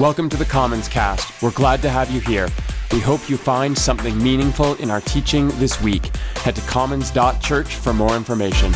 Welcome to the Commons Cast. We're glad to have you here. We hope you find something meaningful in our teaching this week. Head to commons.church for more information.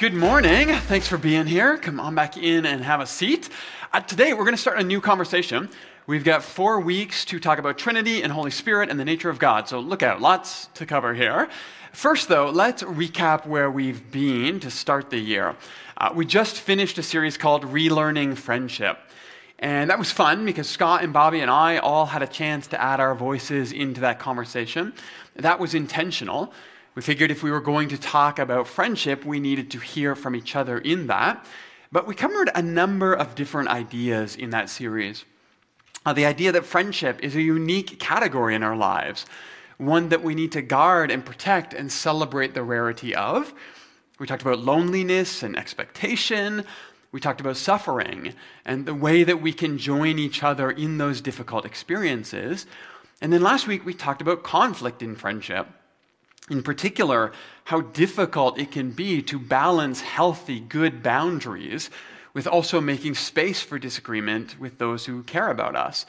Good morning. Thanks for being here. Come on back in and have a seat. Uh, today, we're going to start a new conversation. We've got four weeks to talk about Trinity and Holy Spirit and the nature of God. So look out, lots to cover here. First, though, let's recap where we've been to start the year. Uh, we just finished a series called Relearning Friendship. And that was fun because Scott and Bobby and I all had a chance to add our voices into that conversation. That was intentional. We figured if we were going to talk about friendship, we needed to hear from each other in that. But we covered a number of different ideas in that series. Uh, the idea that friendship is a unique category in our lives, one that we need to guard and protect and celebrate the rarity of. We talked about loneliness and expectation. We talked about suffering and the way that we can join each other in those difficult experiences. And then last week, we talked about conflict in friendship. In particular, how difficult it can be to balance healthy, good boundaries with also making space for disagreement with those who care about us.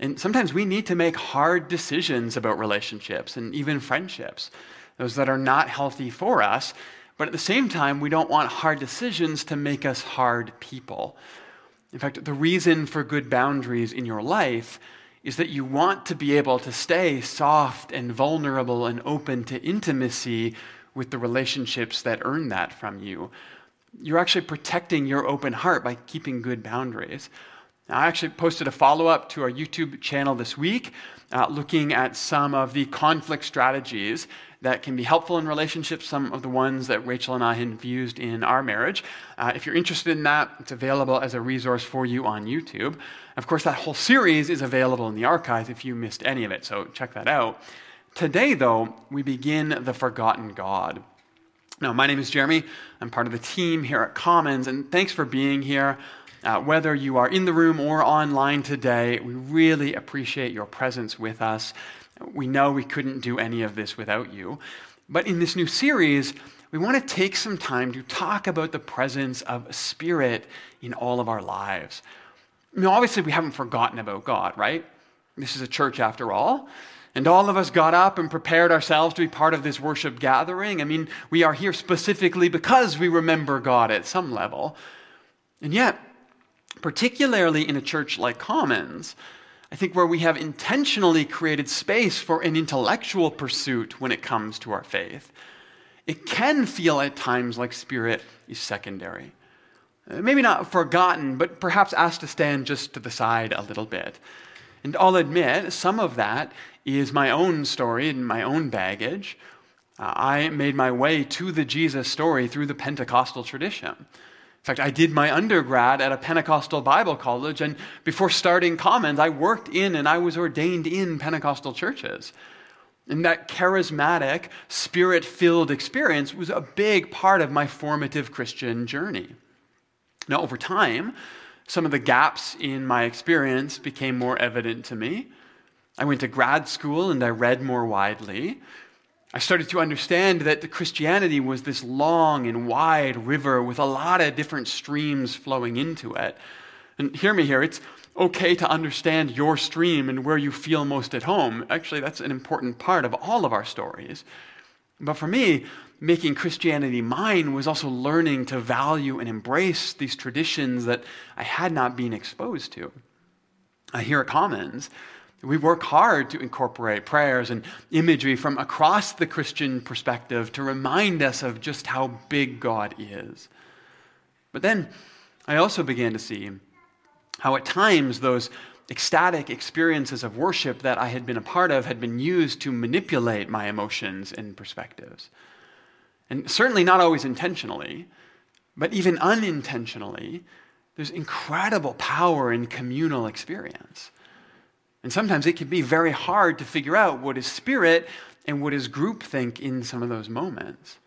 And sometimes we need to make hard decisions about relationships and even friendships, those that are not healthy for us. But at the same time, we don't want hard decisions to make us hard people. In fact, the reason for good boundaries in your life is that you want to be able to stay soft and vulnerable and open to intimacy with the relationships that earn that from you you're actually protecting your open heart by keeping good boundaries. Now, I actually posted a follow up to our YouTube channel this week uh, looking at some of the conflict strategies that can be helpful in relationships, some of the ones that Rachel and I have used in our marriage. Uh, if you're interested in that, it's available as a resource for you on YouTube. Of course, that whole series is available in the archives if you missed any of it, so check that out. Today, though, we begin The Forgotten God. Now, my name is Jeremy. I'm part of the team here at Commons, and thanks for being here. Uh, whether you are in the room or online today, we really appreciate your presence with us. We know we couldn't do any of this without you. But in this new series, we want to take some time to talk about the presence of Spirit in all of our lives. I mean, obviously, we haven't forgotten about God, right? This is a church after all. And all of us got up and prepared ourselves to be part of this worship gathering. I mean, we are here specifically because we remember God at some level. And yet, particularly in a church like Commons, I think where we have intentionally created space for an intellectual pursuit when it comes to our faith, it can feel at times like spirit is secondary. Uh, maybe not forgotten, but perhaps asked to stand just to the side a little bit. And I'll admit, some of that is my own story and my own baggage. Uh, I made my way to the Jesus story through the Pentecostal tradition. In fact, I did my undergrad at a Pentecostal Bible college, and before starting Commons, I worked in and I was ordained in Pentecostal churches. And that charismatic, spirit filled experience was a big part of my formative Christian journey. Now, over time, some of the gaps in my experience became more evident to me. I went to grad school and I read more widely. I started to understand that Christianity was this long and wide river with a lot of different streams flowing into it. And hear me here, it's okay to understand your stream and where you feel most at home. Actually, that's an important part of all of our stories. But for me, making Christianity mine was also learning to value and embrace these traditions that I had not been exposed to. Here at Commons, we work hard to incorporate prayers and imagery from across the Christian perspective to remind us of just how big God is. But then I also began to see how at times those ecstatic experiences of worship that I had been a part of had been used to manipulate my emotions and perspectives. And certainly not always intentionally, but even unintentionally, there's incredible power in communal experience. And sometimes it can be very hard to figure out what is spirit and what is groupthink in some of those moments.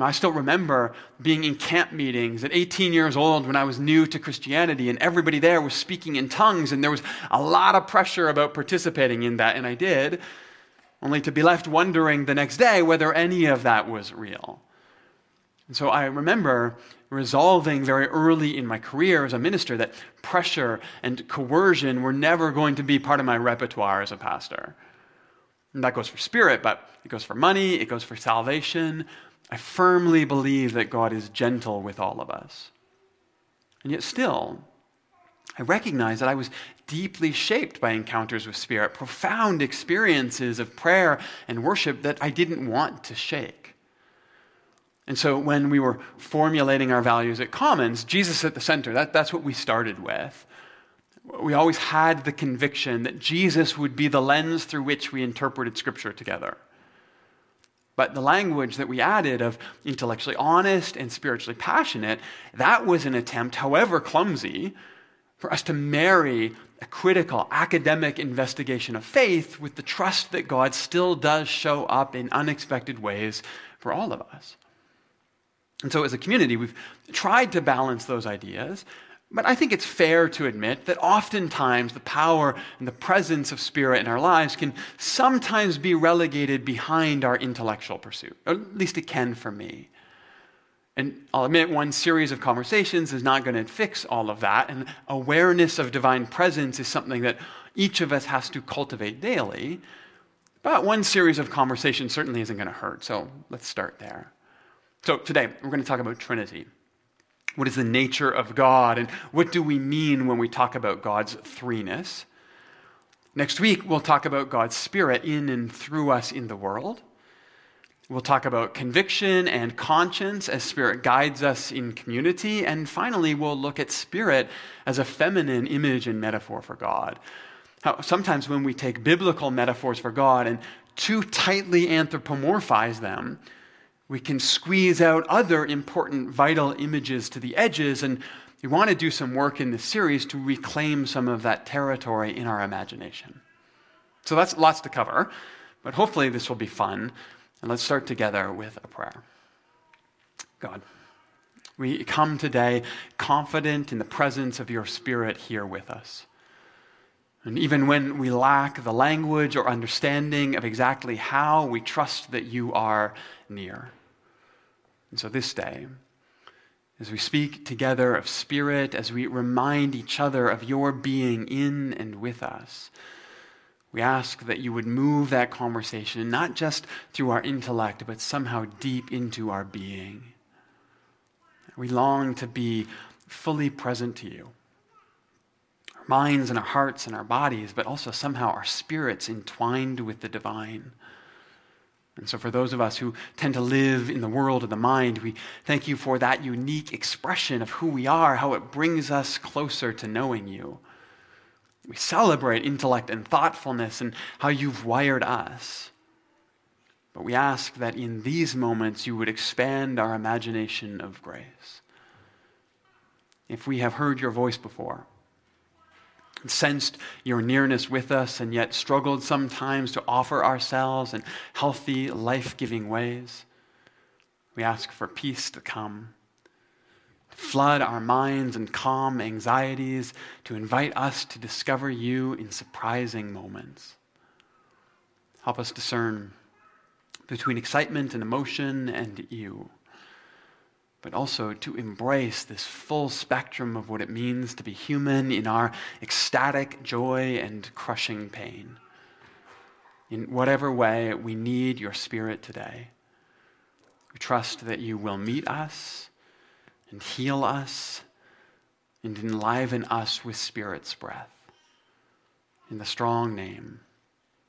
I still remember being in camp meetings at 18 years old when I was new to Christianity, and everybody there was speaking in tongues, and there was a lot of pressure about participating in that, and I did only to be left wondering the next day whether any of that was real. And so I remember resolving very early in my career as a minister that pressure and coercion were never going to be part of my repertoire as a pastor. And that goes for spirit, but it goes for money, it goes for salvation. I firmly believe that God is gentle with all of us. And yet, still, I recognize that I was deeply shaped by encounters with Spirit, profound experiences of prayer and worship that I didn't want to shake. And so, when we were formulating our values at Commons, Jesus at the center, that, that's what we started with. We always had the conviction that Jesus would be the lens through which we interpreted Scripture together. But the language that we added of intellectually honest and spiritually passionate, that was an attempt, however clumsy, for us to marry a critical academic investigation of faith with the trust that God still does show up in unexpected ways for all of us. And so, as a community, we've tried to balance those ideas, but I think it's fair to admit that oftentimes the power and the presence of Spirit in our lives can sometimes be relegated behind our intellectual pursuit. Or at least it can for me. And I'll admit, one series of conversations is not going to fix all of that. And awareness of divine presence is something that each of us has to cultivate daily. But one series of conversations certainly isn't going to hurt. So let's start there. So today, we're going to talk about Trinity. What is the nature of God? And what do we mean when we talk about God's threeness? Next week, we'll talk about God's Spirit in and through us in the world. We'll talk about conviction and conscience as Spirit guides us in community. And finally, we'll look at Spirit as a feminine image and metaphor for God. How sometimes when we take biblical metaphors for God and too tightly anthropomorphize them, we can squeeze out other important, vital images to the edges. And we want to do some work in this series to reclaim some of that territory in our imagination. So that's lots to cover, but hopefully this will be fun. And let's start together with a prayer. God, we come today confident in the presence of your Spirit here with us. And even when we lack the language or understanding of exactly how, we trust that you are near. And so this day, as we speak together of Spirit, as we remind each other of your being in and with us, we ask that you would move that conversation, not just through our intellect, but somehow deep into our being. We long to be fully present to you minds and our hearts and our bodies, but also somehow our spirits entwined with the divine. And so, for those of us who tend to live in the world of the mind, we thank you for that unique expression of who we are, how it brings us closer to knowing you. We celebrate intellect and thoughtfulness and how you've wired us. But we ask that in these moments you would expand our imagination of grace. If we have heard your voice before, sensed your nearness with us and yet struggled sometimes to offer ourselves in healthy, life giving ways. We ask for peace to come, to flood our minds and calm anxieties, to invite us to discover you in surprising moments. Help us discern between excitement and emotion and you but also to embrace this full spectrum of what it means to be human in our ecstatic joy and crushing pain. In whatever way we need your Spirit today, we trust that you will meet us and heal us and enliven us with Spirit's breath. In the strong name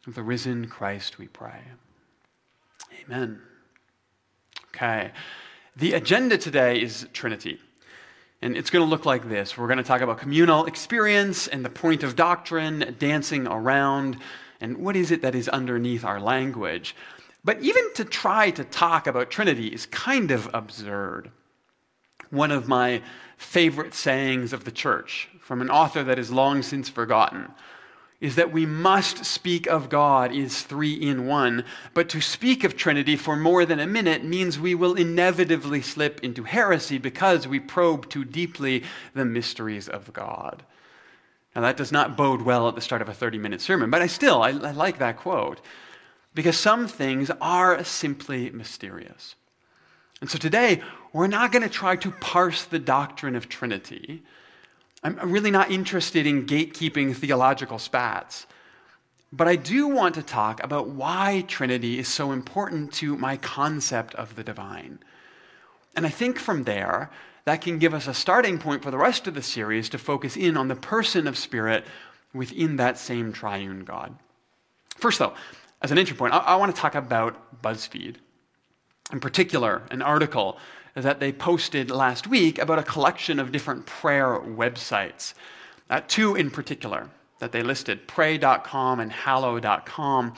of the risen Christ, we pray. Amen. Okay. The agenda today is Trinity. And it's going to look like this. We're going to talk about communal experience and the point of doctrine, dancing around, and what is it that is underneath our language. But even to try to talk about Trinity is kind of absurd. One of my favorite sayings of the church from an author that is long since forgotten is that we must speak of God is three in one. But to speak of Trinity for more than a minute means we will inevitably slip into heresy because we probe too deeply the mysteries of God. Now, that does not bode well at the start of a 30 minute sermon, but I still, I, I like that quote because some things are simply mysterious. And so today, we're not going to try to parse the doctrine of Trinity. I'm really not interested in gatekeeping theological spats. But I do want to talk about why Trinity is so important to my concept of the divine. And I think from there, that can give us a starting point for the rest of the series to focus in on the person of Spirit within that same triune God. First, though, as an entry point, I, I want to talk about BuzzFeed. In particular, an article that they posted last week about a collection of different prayer websites. Uh, two in particular that they listed pray.com and hallow.com.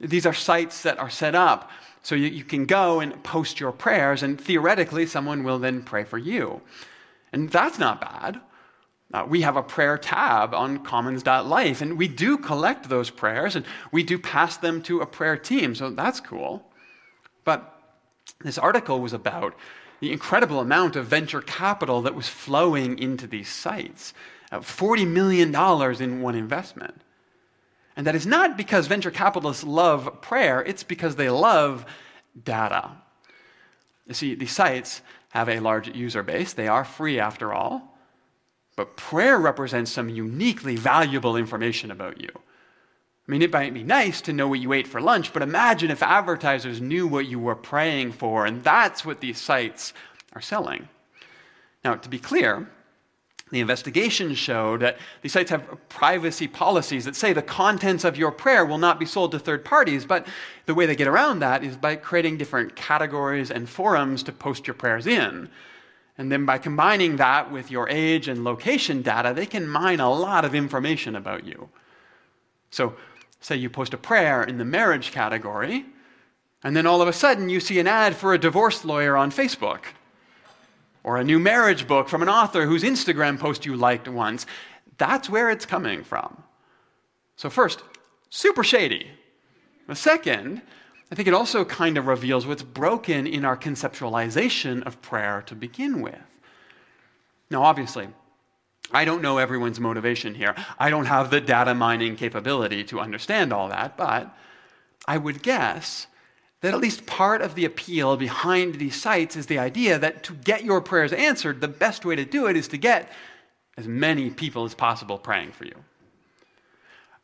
These are sites that are set up so you, you can go and post your prayers, and theoretically, someone will then pray for you. And that's not bad. Uh, we have a prayer tab on commons.life, and we do collect those prayers and we do pass them to a prayer team, so that's cool. But this article was about the incredible amount of venture capital that was flowing into these sites uh, $40 million in one investment. And that is not because venture capitalists love prayer, it's because they love data. You see, these sites have a large user base, they are free after all. But prayer represents some uniquely valuable information about you. I mean, it might be nice to know what you ate for lunch, but imagine if advertisers knew what you were praying for, and that's what these sites are selling. Now, to be clear, the investigation showed that these sites have privacy policies that say the contents of your prayer will not be sold to third parties, but the way they get around that is by creating different categories and forums to post your prayers in. And then by combining that with your age and location data, they can mine a lot of information about you. So, say you post a prayer in the marriage category, and then all of a sudden you see an ad for a divorce lawyer on Facebook or a new marriage book from an author whose Instagram post you liked once. That's where it's coming from. So, first, super shady. The second, I think it also kind of reveals what's broken in our conceptualization of prayer to begin with. Now, obviously, I don't know everyone's motivation here. I don't have the data mining capability to understand all that, but I would guess that at least part of the appeal behind these sites is the idea that to get your prayers answered, the best way to do it is to get as many people as possible praying for you.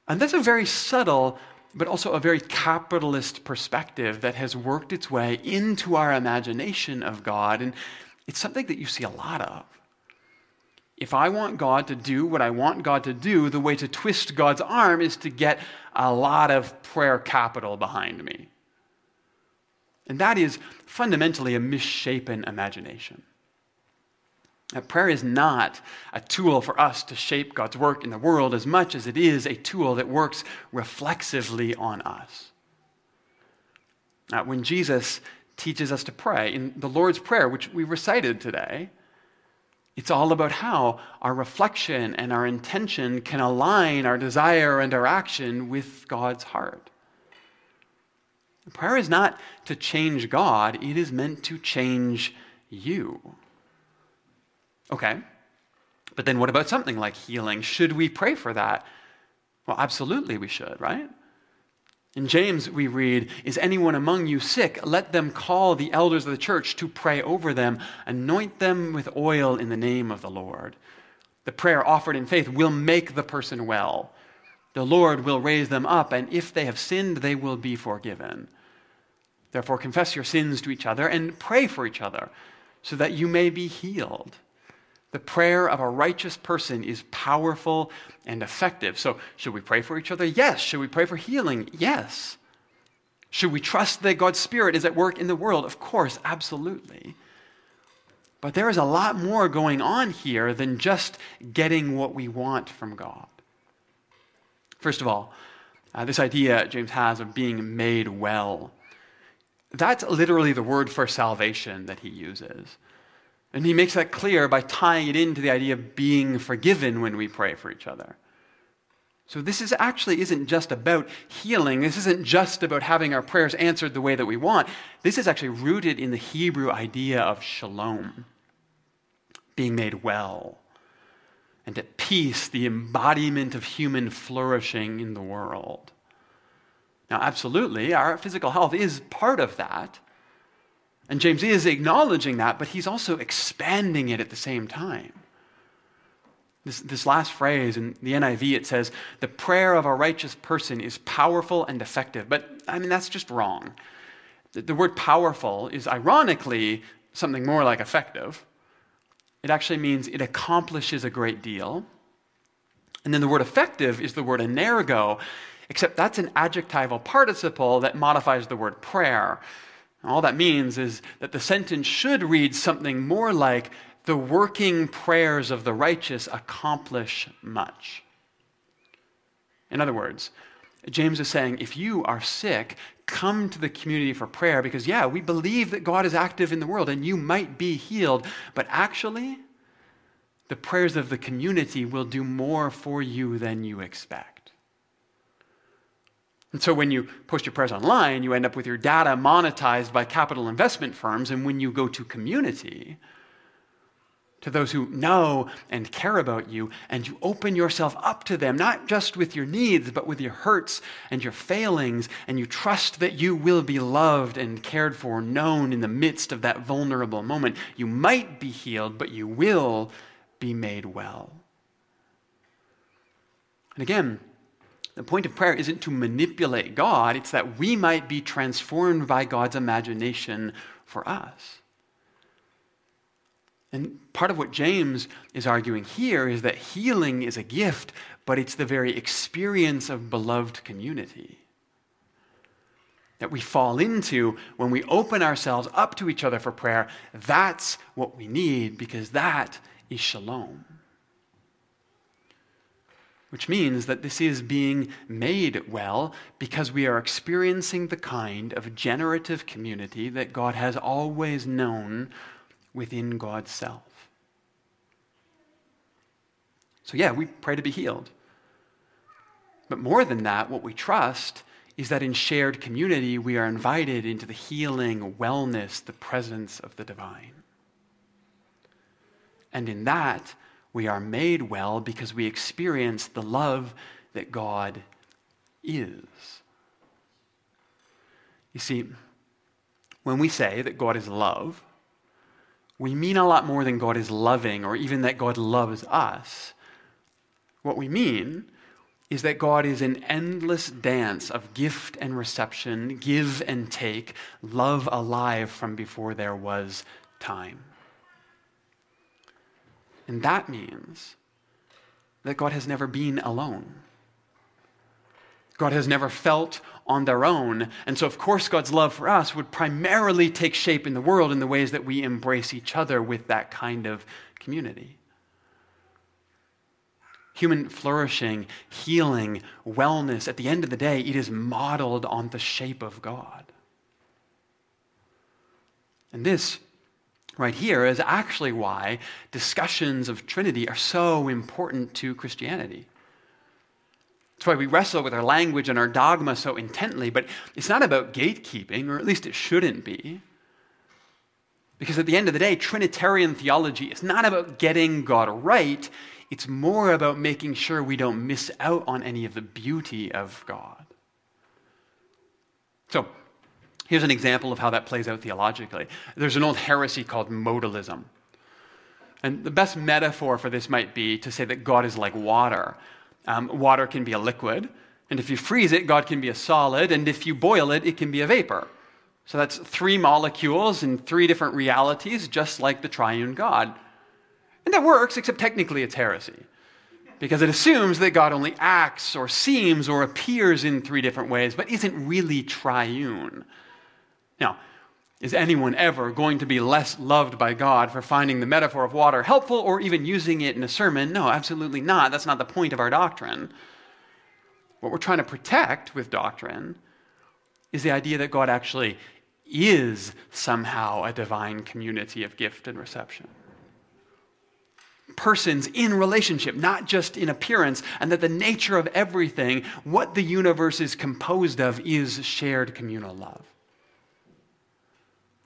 And that's a very subtle, but also a very capitalist perspective that has worked its way into our imagination of God. And it's something that you see a lot of. If I want God to do what I want God to do, the way to twist God's arm is to get a lot of prayer capital behind me. And that is fundamentally a misshapen imagination. That prayer is not a tool for us to shape God's work in the world as much as it is a tool that works reflexively on us. Now, when Jesus teaches us to pray in the Lord's Prayer, which we recited today, it's all about how our reflection and our intention can align our desire and our action with God's heart. Prayer is not to change God, it is meant to change you. Okay, but then what about something like healing? Should we pray for that? Well, absolutely we should, right? In James, we read, Is anyone among you sick? Let them call the elders of the church to pray over them, anoint them with oil in the name of the Lord. The prayer offered in faith will make the person well. The Lord will raise them up, and if they have sinned, they will be forgiven. Therefore, confess your sins to each other and pray for each other so that you may be healed. The prayer of a righteous person is powerful and effective. So, should we pray for each other? Yes. Should we pray for healing? Yes. Should we trust that God's Spirit is at work in the world? Of course, absolutely. But there is a lot more going on here than just getting what we want from God. First of all, uh, this idea James has of being made well. That's literally the word for salvation that he uses. And he makes that clear by tying it into the idea of being forgiven when we pray for each other. So this is actually isn't just about healing. This isn't just about having our prayers answered the way that we want. This is actually rooted in the Hebrew idea of shalom, being made well, and at peace, the embodiment of human flourishing in the world. Now, absolutely, our physical health is part of that. And James is acknowledging that, but he's also expanding it at the same time. This, this last phrase in the NIV, it says, the prayer of a righteous person is powerful and effective. But, I mean, that's just wrong. The, the word powerful is ironically something more like effective. It actually means it accomplishes a great deal. And then the word effective is the word energo, except that's an adjectival participle that modifies the word prayer. All that means is that the sentence should read something more like the working prayers of the righteous accomplish much. In other words, James is saying if you are sick, come to the community for prayer because, yeah, we believe that God is active in the world and you might be healed, but actually, the prayers of the community will do more for you than you expect. And so when you post your prayers online, you end up with your data monetized by capital investment firms. And when you go to community, to those who know and care about you, and you open yourself up to them, not just with your needs, but with your hurts and your failings, and you trust that you will be loved and cared for, known in the midst of that vulnerable moment. You might be healed, but you will be made well. And again, the point of prayer isn't to manipulate God, it's that we might be transformed by God's imagination for us. And part of what James is arguing here is that healing is a gift, but it's the very experience of beloved community that we fall into when we open ourselves up to each other for prayer. That's what we need because that is shalom which means that this is being made well because we are experiencing the kind of generative community that God has always known within God's self. So, yeah, we pray to be healed. But more than that, what we trust is that in shared community, we are invited into the healing, wellness, the presence of the divine. And in that, we are made well because we experience the love that God is. You see, when we say that God is love, we mean a lot more than God is loving or even that God loves us. What we mean is that God is an endless dance of gift and reception, give and take, love alive from before there was time. And that means that God has never been alone. God has never felt on their own. And so, of course, God's love for us would primarily take shape in the world in the ways that we embrace each other with that kind of community. Human flourishing, healing, wellness, at the end of the day, it is modeled on the shape of God. And this right here is actually why discussions of Trinity are so important to Christianity. That's why we wrestle with our language and our dogma so intently, but it's not about gatekeeping, or at least it shouldn't be. Because at the end of the day, Trinitarian theology is not about getting God right, it's more about making sure we don't miss out on any of the beauty of God. So, Here's an example of how that plays out theologically. There's an old heresy called modalism. And the best metaphor for this might be to say that God is like water. Um, water can be a liquid, and if you freeze it, God can be a solid, and if you boil it, it can be a vapor. So that's three molecules in three different realities, just like the triune God. And that works, except technically it's heresy. Because it assumes that God only acts or seems or appears in three different ways, but isn't really triune. Now, is anyone ever going to be less loved by God for finding the metaphor of water helpful or even using it in a sermon? No, absolutely not. That's not the point of our doctrine. What we're trying to protect with doctrine is the idea that God actually is somehow a divine community of gift and reception. Persons in relationship, not just in appearance, and that the nature of everything, what the universe is composed of, is shared communal love.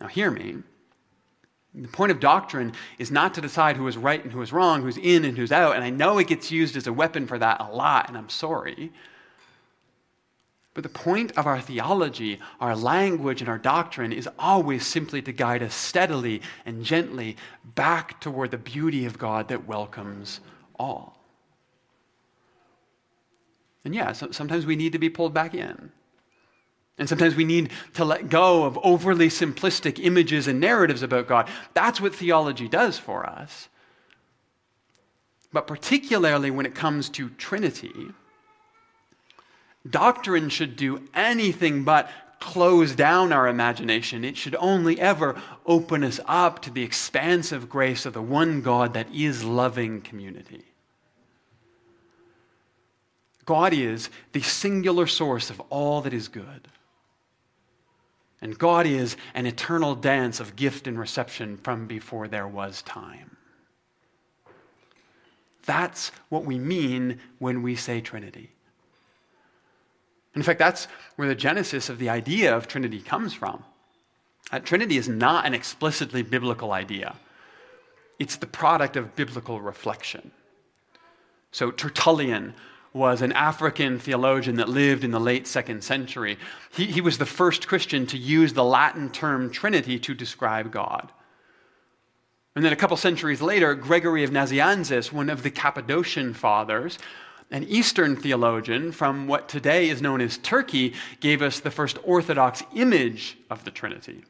Now, hear me. The point of doctrine is not to decide who is right and who is wrong, who's in and who's out. And I know it gets used as a weapon for that a lot, and I'm sorry. But the point of our theology, our language, and our doctrine is always simply to guide us steadily and gently back toward the beauty of God that welcomes all. And yeah, so sometimes we need to be pulled back in. And sometimes we need to let go of overly simplistic images and narratives about God. That's what theology does for us. But particularly when it comes to Trinity, Doctrine should do anything but close down our imagination. It should only ever open us up to the expansive grace of the one God that is loving community. God is the singular source of all that is good. And God is an eternal dance of gift and reception from before there was time. That's what we mean when we say Trinity. In fact, that's where the genesis of the idea of Trinity comes from. Uh, Trinity is not an explicitly biblical idea, it's the product of biblical reflection. So, Tertullian was an African theologian that lived in the late second century. He, he was the first Christian to use the Latin term Trinity to describe God. And then a couple centuries later, Gregory of Nazianzus, one of the Cappadocian fathers, an Eastern theologian from what today is known as Turkey gave us the first Orthodox image of the Trinity.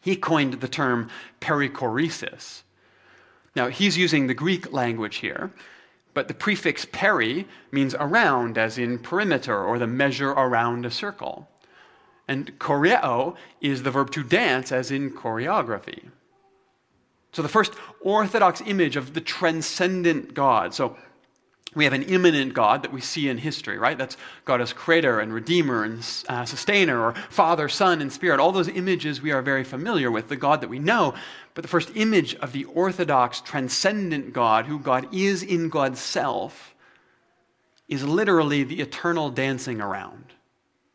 He coined the term perichoresis. Now, he's using the Greek language here, but the prefix peri means around, as in perimeter or the measure around a circle. And choreo is the verb to dance, as in choreography. So, the first Orthodox image of the transcendent God. So, we have an immanent God that we see in history, right? That's God as creator and redeemer and uh, sustainer, or Father, Son, and Spirit. All those images we are very familiar with, the God that we know. But the first image of the orthodox, transcendent God, who God is in God's self, is literally the eternal dancing around.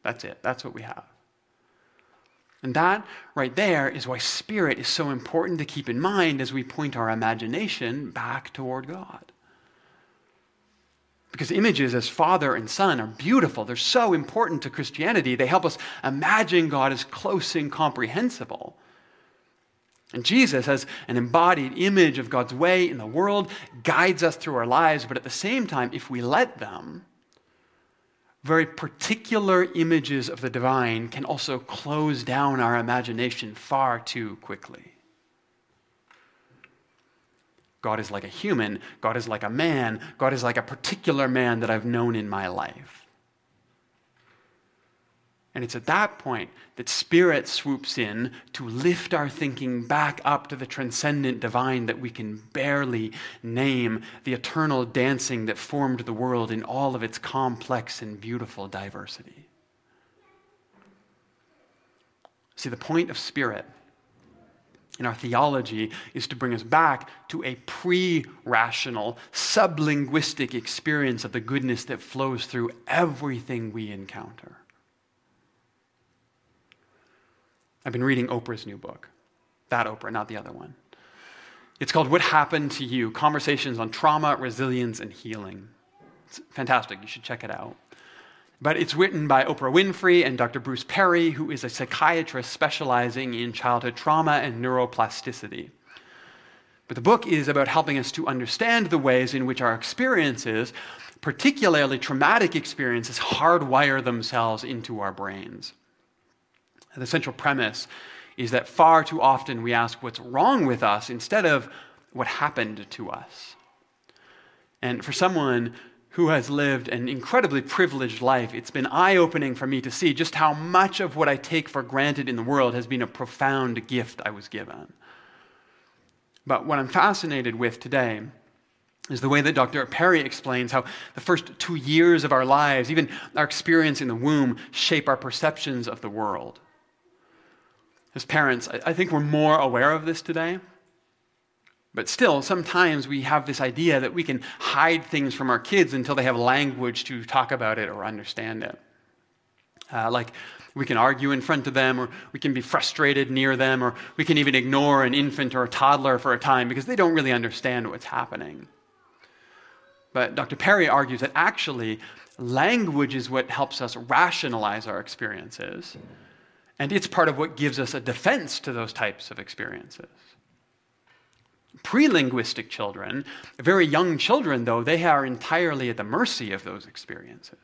That's it. That's what we have. And that right there is why spirit is so important to keep in mind as we point our imagination back toward God. Because images as Father and Son are beautiful. They're so important to Christianity. They help us imagine God as close and comprehensible. And Jesus, as an embodied image of God's way in the world, guides us through our lives. But at the same time, if we let them, very particular images of the divine can also close down our imagination far too quickly. God is like a human. God is like a man. God is like a particular man that I've known in my life. And it's at that point that Spirit swoops in to lift our thinking back up to the transcendent divine that we can barely name, the eternal dancing that formed the world in all of its complex and beautiful diversity. See, the point of Spirit in our theology is to bring us back to a pre rational, sublinguistic experience of the goodness that flows through everything we encounter. I've been reading Oprah's new book. That Oprah, not the other one. It's called What Happened to You Conversations on Trauma, Resilience, and Healing. It's fantastic. You should check it out. But it's written by Oprah Winfrey and Dr. Bruce Perry, who is a psychiatrist specializing in childhood trauma and neuroplasticity. But the book is about helping us to understand the ways in which our experiences, particularly traumatic experiences, hardwire themselves into our brains. The central premise is that far too often we ask what's wrong with us instead of what happened to us. And for someone who has lived an incredibly privileged life, it's been eye opening for me to see just how much of what I take for granted in the world has been a profound gift I was given. But what I'm fascinated with today is the way that Dr. Perry explains how the first two years of our lives, even our experience in the womb, shape our perceptions of the world. As parents, I think we're more aware of this today. But still, sometimes we have this idea that we can hide things from our kids until they have language to talk about it or understand it. Uh, like, we can argue in front of them, or we can be frustrated near them, or we can even ignore an infant or a toddler for a time because they don't really understand what's happening. But Dr. Perry argues that actually language is what helps us rationalize our experiences, and it's part of what gives us a defense to those types of experiences. Pre linguistic children, very young children, though, they are entirely at the mercy of those experiences.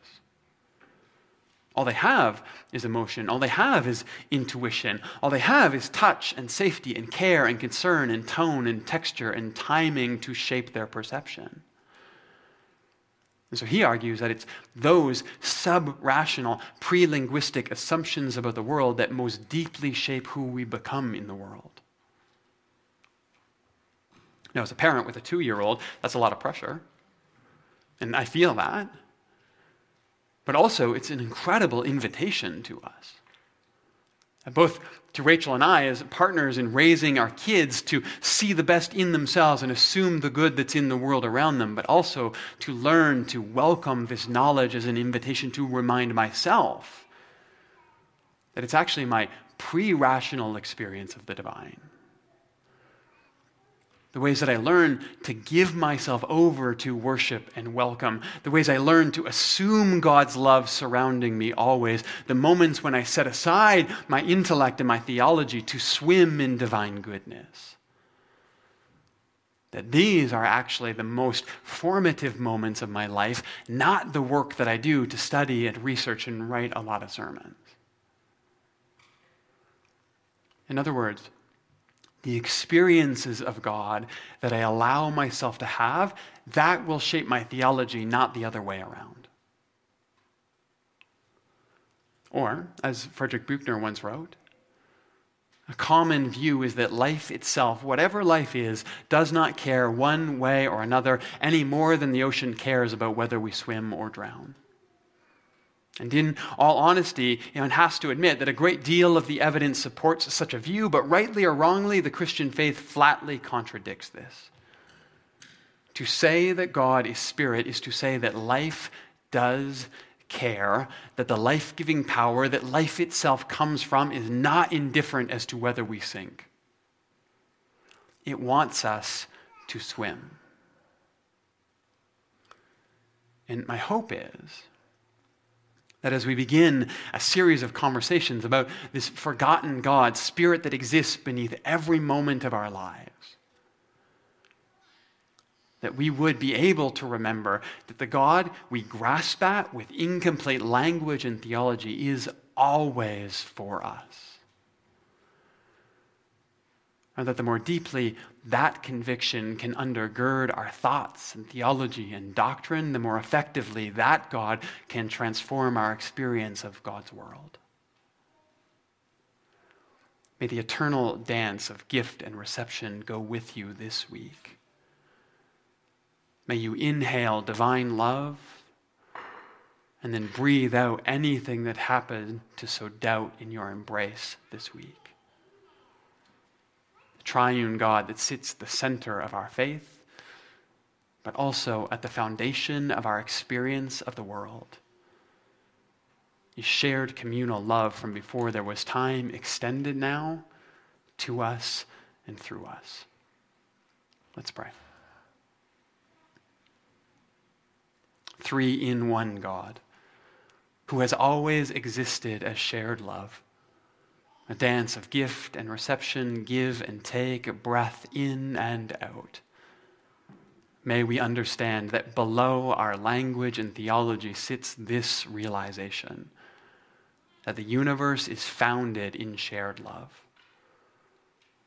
All they have is emotion. All they have is intuition. All they have is touch and safety and care and concern and tone and texture and timing to shape their perception. And so he argues that it's those sub rational, pre linguistic assumptions about the world that most deeply shape who we become in the world. Now, as a parent with a two year old, that's a lot of pressure. And I feel that. But also, it's an incredible invitation to us. Both to Rachel and I, as partners in raising our kids to see the best in themselves and assume the good that's in the world around them, but also to learn to welcome this knowledge as an invitation to remind myself that it's actually my pre rational experience of the divine the ways that I learn to give myself over to worship and welcome, the ways I learn to assume God's love surrounding me always, the moments when I set aside my intellect and my theology to swim in divine goodness. That these are actually the most formative moments of my life, not the work that I do to study and research and write a lot of sermons. In other words, the experiences of God that I allow myself to have, that will shape my theology, not the other way around. Or, as Frederick Buechner once wrote, a common view is that life itself, whatever life is, does not care one way or another any more than the ocean cares about whether we swim or drown. And in all honesty, one has to admit that a great deal of the evidence supports such a view, but rightly or wrongly, the Christian faith flatly contradicts this. To say that God is spirit is to say that life does care, that the life giving power that life itself comes from is not indifferent as to whether we sink. It wants us to swim. And my hope is that as we begin a series of conversations about this forgotten God, spirit that exists beneath every moment of our lives, that we would be able to remember that the God we grasp at with incomplete language and theology is always for us. And that the more deeply that conviction can undergird our thoughts and theology and doctrine, the more effectively that God can transform our experience of God's world. May the eternal dance of gift and reception go with you this week. May you inhale divine love and then breathe out anything that happened to sow doubt in your embrace this week triune God that sits the center of our faith, but also at the foundation of our experience of the world. He shared communal love from before there was time, extended now to us and through us. Let's pray. Three in one God, who has always existed as shared love a dance of gift and reception, give and take, a breath in and out. May we understand that below our language and theology sits this realization that the universe is founded in shared love.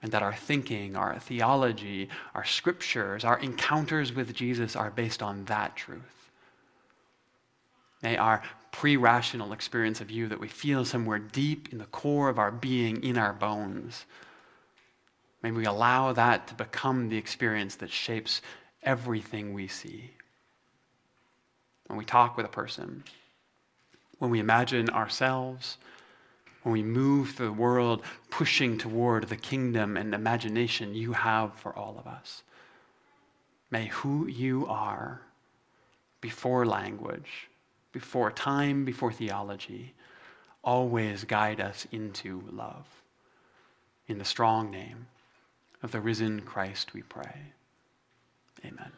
And that our thinking, our theology, our scriptures, our encounters with Jesus are based on that truth. May our pre rational experience of you that we feel somewhere deep in the core of our being, in our bones. May we allow that to become the experience that shapes everything we see. When we talk with a person, when we imagine ourselves, when we move through the world pushing toward the kingdom and imagination you have for all of us. May who you are before language before time, before theology, always guide us into love. In the strong name of the risen Christ, we pray. Amen.